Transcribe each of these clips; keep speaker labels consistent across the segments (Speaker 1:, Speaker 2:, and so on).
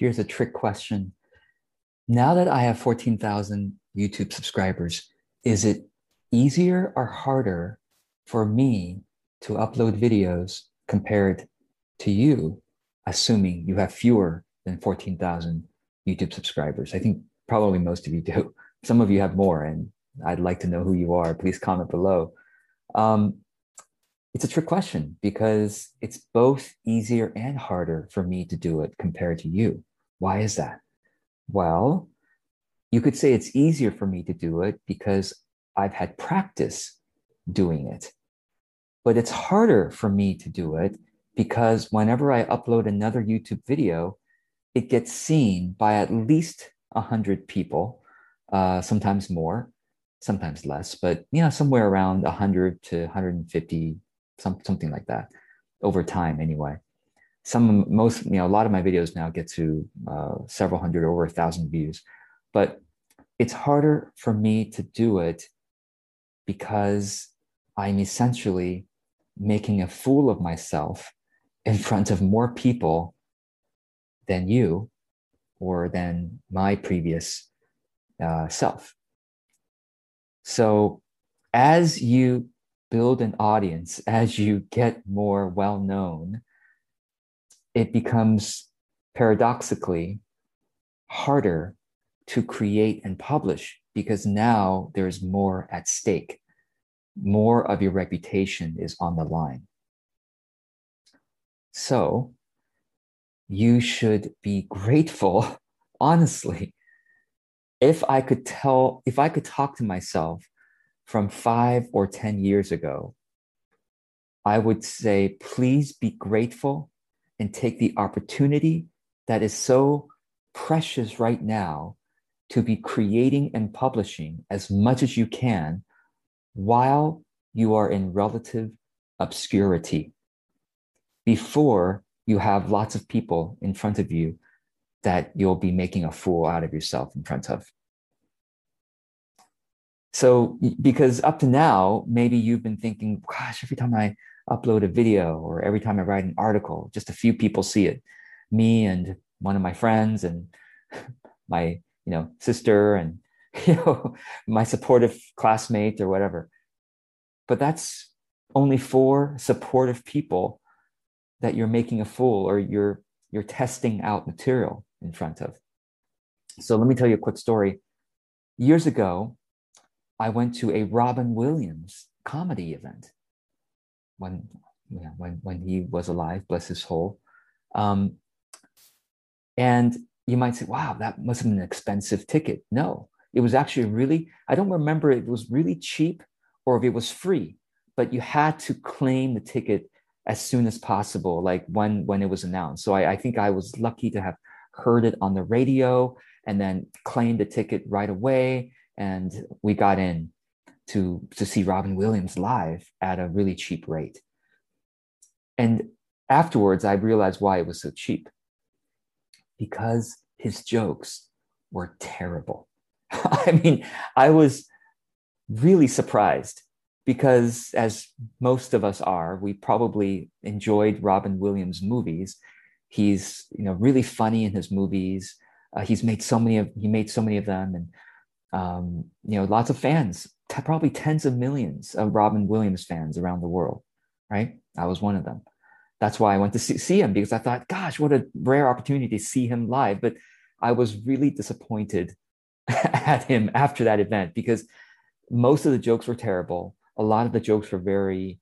Speaker 1: here's a trick question. Now that I have 14,000 YouTube subscribers, is it easier or harder for me to upload videos compared to you, assuming you have fewer than 14,000 YouTube subscribers? I think probably most of you do. Some of you have more, and I'd like to know who you are. Please comment below. Um, it's a trick question because it's both easier and harder for me to do it compared to you. Why is that? Well, you could say it's easier for me to do it because I've had practice doing it. But it's harder for me to do it because whenever I upload another YouTube video, it gets seen by at least 100 people, uh, sometimes more, sometimes less, but you know, somewhere around 100 to 150, some, something like that over time anyway. Some, most, you know, a lot of my videos now get to uh, several hundred, over a thousand views, but it's harder for me to do it because I'm essentially making a fool of myself in front of more people than you or than my previous uh, self. So, as you build an audience, as you get more well known, it becomes paradoxically harder to create and publish because now there's more at stake. More of your reputation is on the line. So, you should be grateful, honestly. If I could tell, if I could talk to myself from five or 10 years ago, I would say, please be grateful and take the opportunity that is so precious right now to be creating and publishing as much as you can while you are in relative obscurity before you have lots of people in front of you that you'll be making a fool out of yourself in front of. So, because up to now, maybe you've been thinking, gosh, every time I upload a video or every time I write an article, just a few people see it. Me and one of my friends and my, you know, sister and you know, my supportive classmate or whatever. But that's only four supportive people that you're making a fool or you're you're testing out material in front of. So let me tell you a quick story. Years ago, I went to a Robin Williams comedy event when when when he was alive, bless his soul. Um, and you might say, "Wow, that must have been an expensive ticket." No, it was actually really. I don't remember it was really cheap or if it was free, but you had to claim the ticket as soon as possible, like when when it was announced. So I, I think I was lucky to have heard it on the radio and then claimed the ticket right away, and we got in to to see Robin Williams live at a really cheap rate. And afterwards, I realized why it was so cheap. Because his jokes were terrible. I mean, I was really surprised because as most of us are we probably enjoyed robin williams movies he's you know really funny in his movies uh, he's made so many of he made so many of them and um, you know lots of fans t- probably tens of millions of robin williams fans around the world right? I was one of them. That's why i went to see, see him because i thought gosh what a rare opportunity to see him live. But i was really disappointed at him after that event because most of the jokes were terrible. A lot of the jokes were very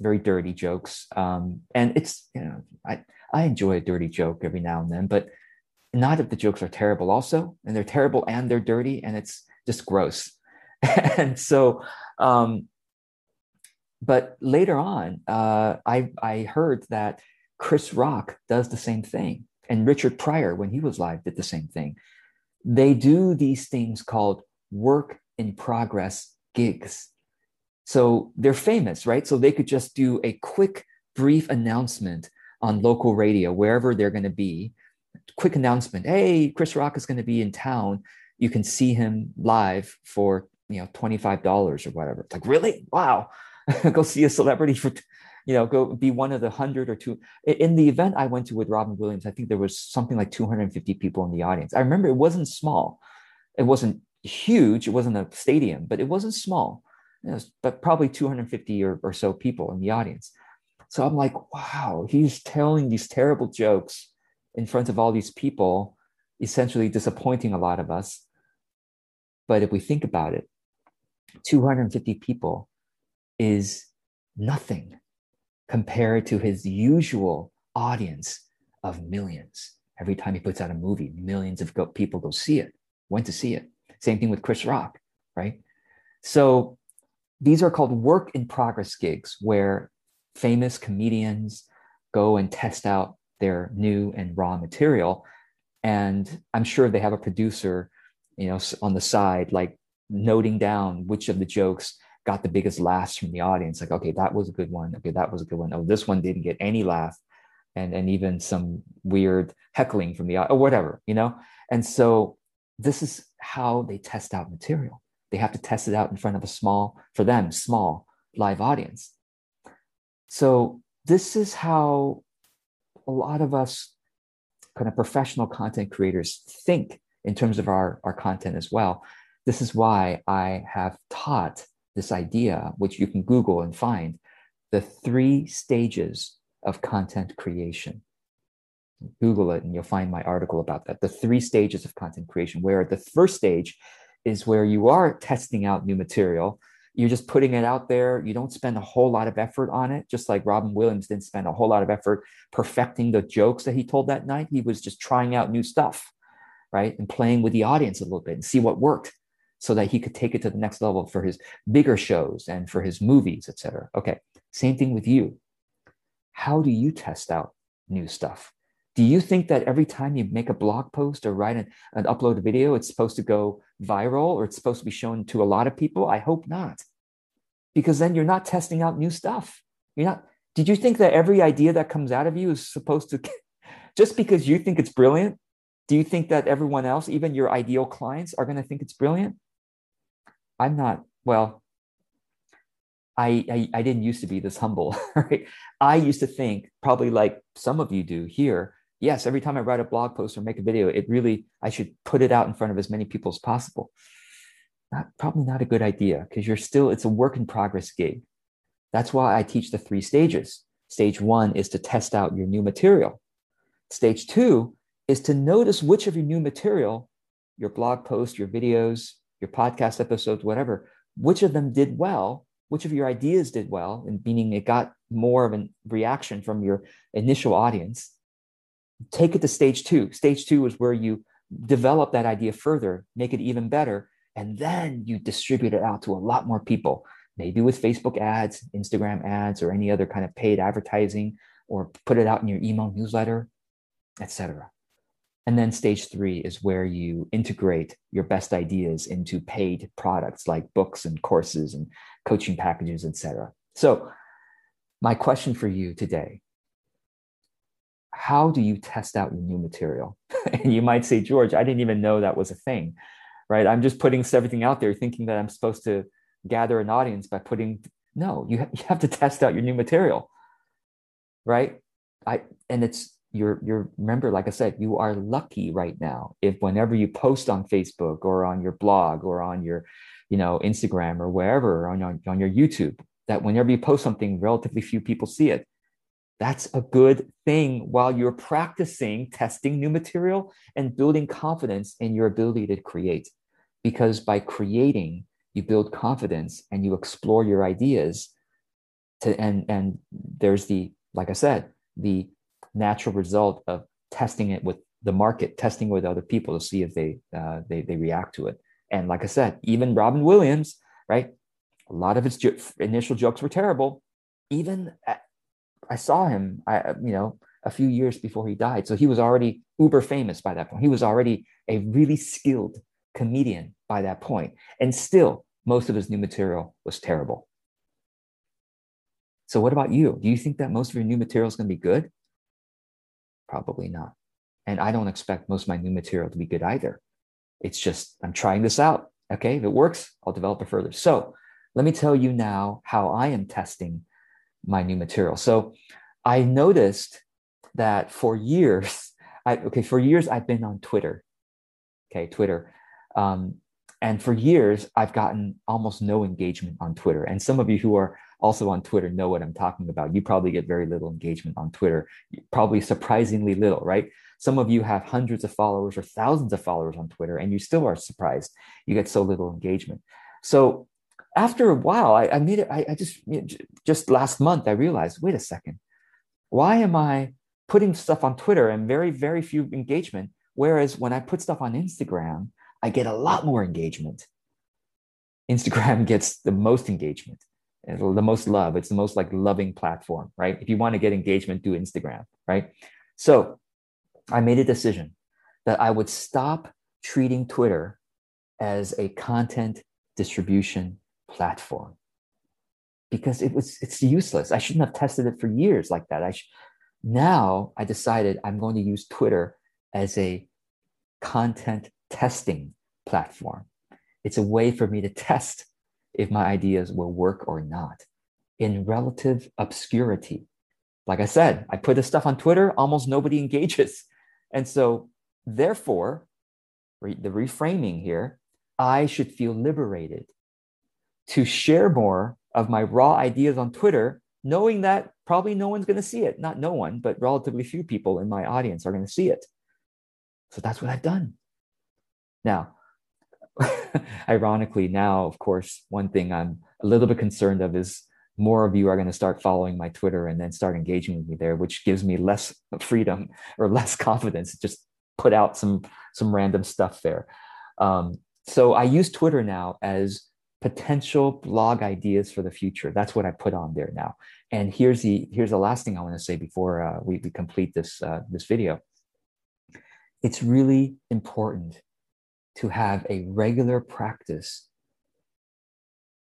Speaker 1: very dirty jokes. Um, and it's you know i i enjoy a dirty joke every now and then but not if the jokes are terrible also and they're terrible and they're dirty and it's just gross and so um, but later on uh, i i heard that chris rock does the same thing and richard pryor when he was live did the same thing they do these things called work in progress gigs so they're famous, right? So they could just do a quick, brief announcement on local radio, wherever they're going to be. Quick announcement Hey, Chris Rock is going to be in town. You can see him live for you know $25 or whatever. It's like, really? Wow. Go see a celebrity for you know, go be one of the hundred or two. In the event I went to with Robin Williams, I think there was something like 250 people in the audience. I remember it wasn't small. It wasn't huge. It wasn't a stadium, but it wasn't small. It was, but probably 250 or, or so people in the audience. So I'm like, wow, he's telling these terrible jokes in front of all these people, essentially disappointing a lot of us. But if we think about it, 250 people is nothing compared to his usual audience of millions. Every time he puts out a movie, millions of people go see it, went to see it. Same thing with Chris Rock, right? So these are called work in progress gigs where famous comedians go and test out their new and raw material. And I'm sure they have a producer, you know, on the side, like noting down which of the jokes got the biggest laughs from the audience. Like, okay, that was a good one. Okay, that was a good one. Oh, this one didn't get any laugh, and and even some weird heckling from the or whatever, you know. And so this is how they test out material. They have to test it out in front of a small, for them, small live audience. So this is how a lot of us kind of professional content creators think in terms of our, our content as well. This is why I have taught this idea, which you can Google and find, the three stages of content creation. Google it and you'll find my article about that. The three stages of content creation, where the first stage is where you are testing out new material. You're just putting it out there. You don't spend a whole lot of effort on it, just like Robin Williams didn't spend a whole lot of effort perfecting the jokes that he told that night. He was just trying out new stuff, right? And playing with the audience a little bit and see what worked so that he could take it to the next level for his bigger shows and for his movies, etc. Okay, same thing with you. How do you test out new stuff? Do you think that every time you make a blog post or write an, an upload a video, it's supposed to go viral or it's supposed to be shown to a lot of people? I hope not. Because then you're not testing out new stuff. You're not, did you think that every idea that comes out of you is supposed to, just because you think it's brilliant, do you think that everyone else, even your ideal clients, are going to think it's brilliant? I'm not, well, I, I, I didn't used to be this humble, right? I used to think, probably like some of you do here, yes, every time I write a blog post or make a video, it really, I should put it out in front of as many people as possible. Not, probably not a good idea because you're still, it's a work in progress gig. That's why I teach the three stages. Stage one is to test out your new material. Stage two is to notice which of your new material, your blog post, your videos, your podcast episodes, whatever, which of them did well, which of your ideas did well, and meaning it got more of a reaction from your initial audience take it to stage two. Stage two is where you develop that idea further, make it even better, and then you distribute it out to a lot more people, maybe with Facebook ads, Instagram ads, or any other kind of paid advertising, or put it out in your email newsletter, etc. And then stage three is where you integrate your best ideas into paid products like books and courses and coaching packages, etc. So, my question for you today how do you test out your new material? and you might say, George, I didn't even know that was a thing, right? I'm just putting everything out there thinking that I'm supposed to gather an audience by putting, no, you, ha- you have to test out your new material, right? I, and it's, you're, you're, remember, like I said, you are lucky right now if whenever you post on Facebook or on your blog or on your, you know, Instagram or wherever, on, on, on your YouTube, that whenever you post something, relatively few people see it that's a good thing while you're practicing testing new material and building confidence in your ability to create. Because by creating, you build confidence and you explore your ideas. To, and, and there's the, like I said, the natural result of testing it with the market, testing with other people to see if they, uh, they, they react to it. And like I said, even Robin Williams, right? A lot of his jo- initial jokes were terrible. Even at, I saw him, I, you know, a few years before he died. So he was already uber famous by that point. He was already a really skilled comedian by that. And still, most of his new material was terrible. So, what about you? Do you think that most of your new material is going to be good? Probably not. And I don't expect most of my new material to be good either. It's just, I'm trying this out. Okay. If it works, I'll develop it further. So, let me tell you now how I am testing my new material. So I noticed that for years, I, okay, for years I've been on Twitter. Okay, Twitter. Um, and for years, I've gotten almost no engagement on Twitter. And some of you who are also on Twitter know what I'm talking about. You probably get very little engagement on Twitter, probably surprisingly little, right? Some of you have hundreds of followers or thousands of followers on Twitter, and you still are surprised you get so little engagement. So after a while, I, I made it. I, I just just last month I realized, wait a second, why am I putting stuff on Twitter and very very few engagement? Whereas when I put stuff on Instagram, I get a lot more engagement. Instagram gets the most engagement, the most love. It's the most like loving platform, right? If you want to get engagement, do Instagram, right? So I made a decision that I would stop treating Twitter as a content distribution platform because it was it's useless. I shouldn't have tested it for years like that. I sh- now I decided I'm going to use Twitter as a content testing platform. It's a way for me to test if my ideas will work or not in relative obscurity. Like I said, I put this stuff on Twitter, almost nobody engages. And so, therefore, the reframing here, I should feel liberated to share more of my raw ideas on Twitter, knowing that probably no one's going to see it. Not no one, but relatively few people in my audience are going to see it. So that's what I've done. Now, ironically, now, of course, one thing I'm a little bit concerned of is more of you are going to start following my Twitter and then start engaging with me there, which gives me less freedom or less confidence just put out some some random stuff there. Um, so I use Twitter now as potential blog ideas for the future. That's what I put on there now. And here's the here's the last thing I want to say before uh, we, we complete this uh, this video. It's really important to have a regular practice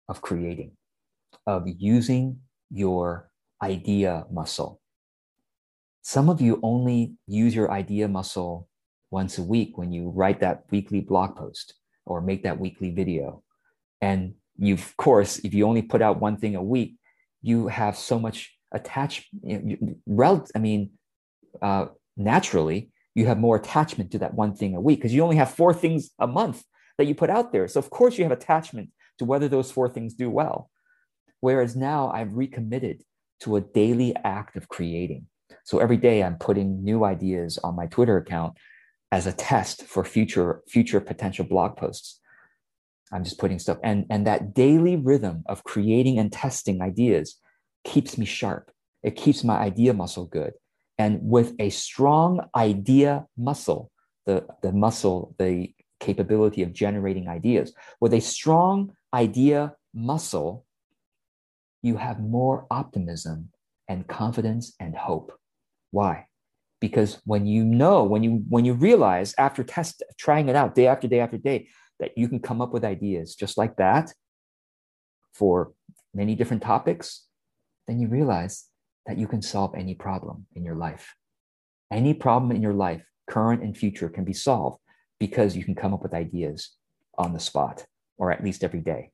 Speaker 1: of creating, of using your idea muscle. Some of you only use your idea muscle once a week when you write that weekly blog post or make that weekly video. And you, of course, if you only put out one thing a week, you have so much attached. You know, I mean, uh, naturally, you have more attachment to that one thing a week because you only have four things a month that you put out there. So, of course, you have attachment to whether those four things do well. Whereas now I've recommitted to a daily act of creating. So every day I'm putting new ideas on my Twitter account as a test for future future potential blog posts. I'm just putting stuff and and that daily rhythm of creating and testing ideas keeps me sharp. It keeps my idea muscle good. And with a strong idea muscle, the, the muscle, the capability of generating ideas, with a strong idea muscle, you have more optimism and confidence and hope. Why? Because when you know, when you when you realize after test trying it out day after day after day, that you can come up with ideas just like that for many different topics, then you realize that you can solve any problem in your life. Any problem in your life, current and future, can be solved because you can come up with ideas on the spot or at least every day.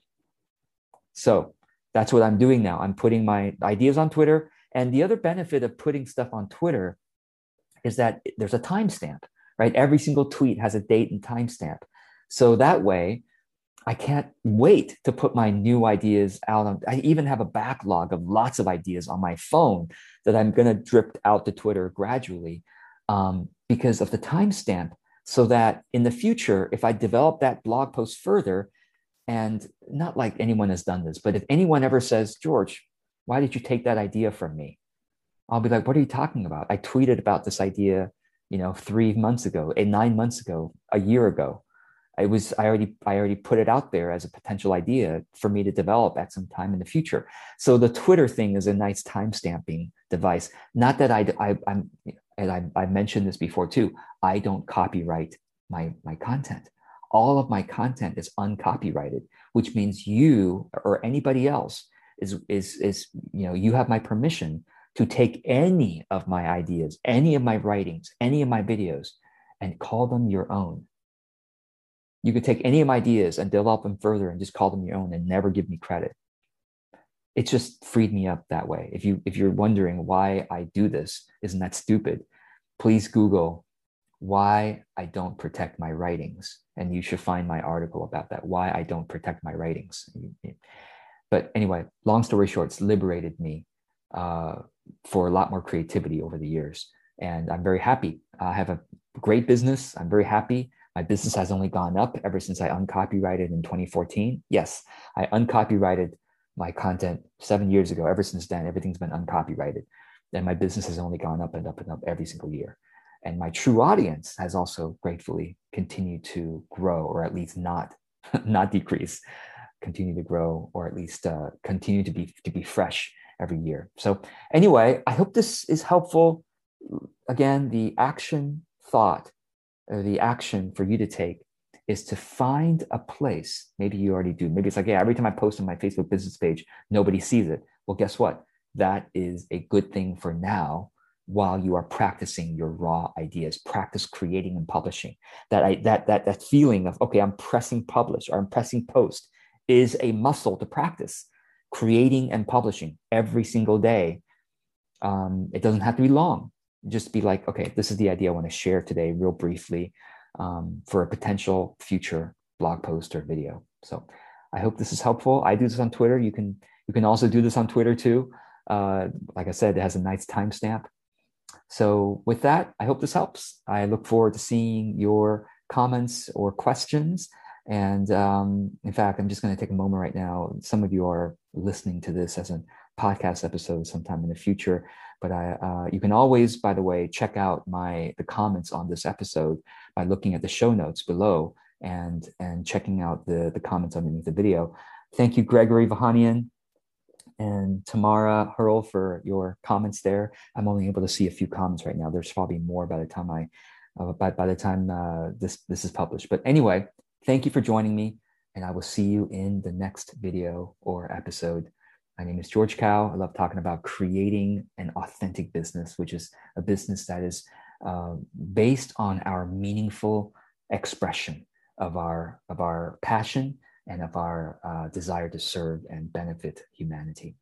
Speaker 1: So that's what I'm doing now. I'm putting my ideas on Twitter. And the other benefit of putting stuff on Twitter is that there's a timestamp, right? Every single tweet has a date and timestamp. So that way, I can't wait to put my new ideas out. I even have a backlog of lots of ideas on my phone that I'm going to drip out to Twitter gradually um, because of the timestamp. So that in the future, if I develop that blog post further, and not like anyone has done this, but if anyone ever says, George, why did you take that idea from me? I'll be like, what are you talking about? I tweeted about this idea, you know, three months ago, eight, nine months ago, a year ago I was I already I already put it out there as a potential idea for me to develop at some time in the future. So the Twitter thing is a nice time stamping device. Not that I, I I'm and I, I mentioned this before too. I don't copyright my my content. All of my content is uncopyrighted, which means you or anybody else is is is you know you have my permission to take any of my ideas, any of my writings, any of my videos, and call them your own you could take any of my ideas and develop them further and just call them your own and never give me credit. it just freed me up that way. If you if you're wondering why I do this, isn't that stupid? Please Google why I don't protect my writings, and you should find my article about that. Why I don't protect my writings. But anyway, long story short, it's liberated me uh, for a lot more creativity over the years, and I'm very happy. I have a great business. I'm very happy. My business has only gone up ever since I uncopyrighted in 2014. Yes, I uncopyrighted my content seven years ago. Ever since then, everything's been uncopyrighted. And my business has only gone up and up and up every single year. And my true audience has also gratefully continued to grow, or at least not, not decrease, continue to grow, or at least uh, continue to be to be fresh every year. So anyway, I hope this is helpful. Again, the action thought, the action for you to take is to find a place. Maybe you already do. Maybe it's like, yeah, every time I post on my Facebook business page, nobody sees it. Well, guess what? That is a good thing for now while you are practicing your raw ideas practice creating and publishing that I, that that that feeling of okay i'm pressing publish or i'm pressing post is a muscle to practice creating and publishing every single day um, it doesn't have to be long just be like okay this is the idea i want to share today real briefly um, for a potential future blog post or video. So I hope this is helpful. I do this on Twitter. You can you can also do this on Twitter too. Uh, like I said, it has a nice timestamp. So with that, I hope this helps. I look forward to seeing your comments or questions. And um, in fact, I'm just going to take a moment right now. Some of you are listening to this as a podcast episode sometime in the future. But I, uh, you can always, by the way, check out my the comments on this episode by looking at the show notes below and and checking out the the comments underneath the video. Thank you, Gregory Vahanian and Tamara Hurl for your comments there. I'm only able to see a few comments right now. There's probably more by the time I uh, by by the time uh, this this is published. But anyway, thank you for joining me, and I will see you in the next video or episode. My name is George Kao. I love talking about creating an authentic business, which is a business that is uh, based on our meaningful expression of our of our passion and of our uh, desire to serve and benefit humanity.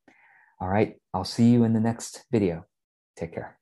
Speaker 1: All right, I'll see you in the next video. Take care.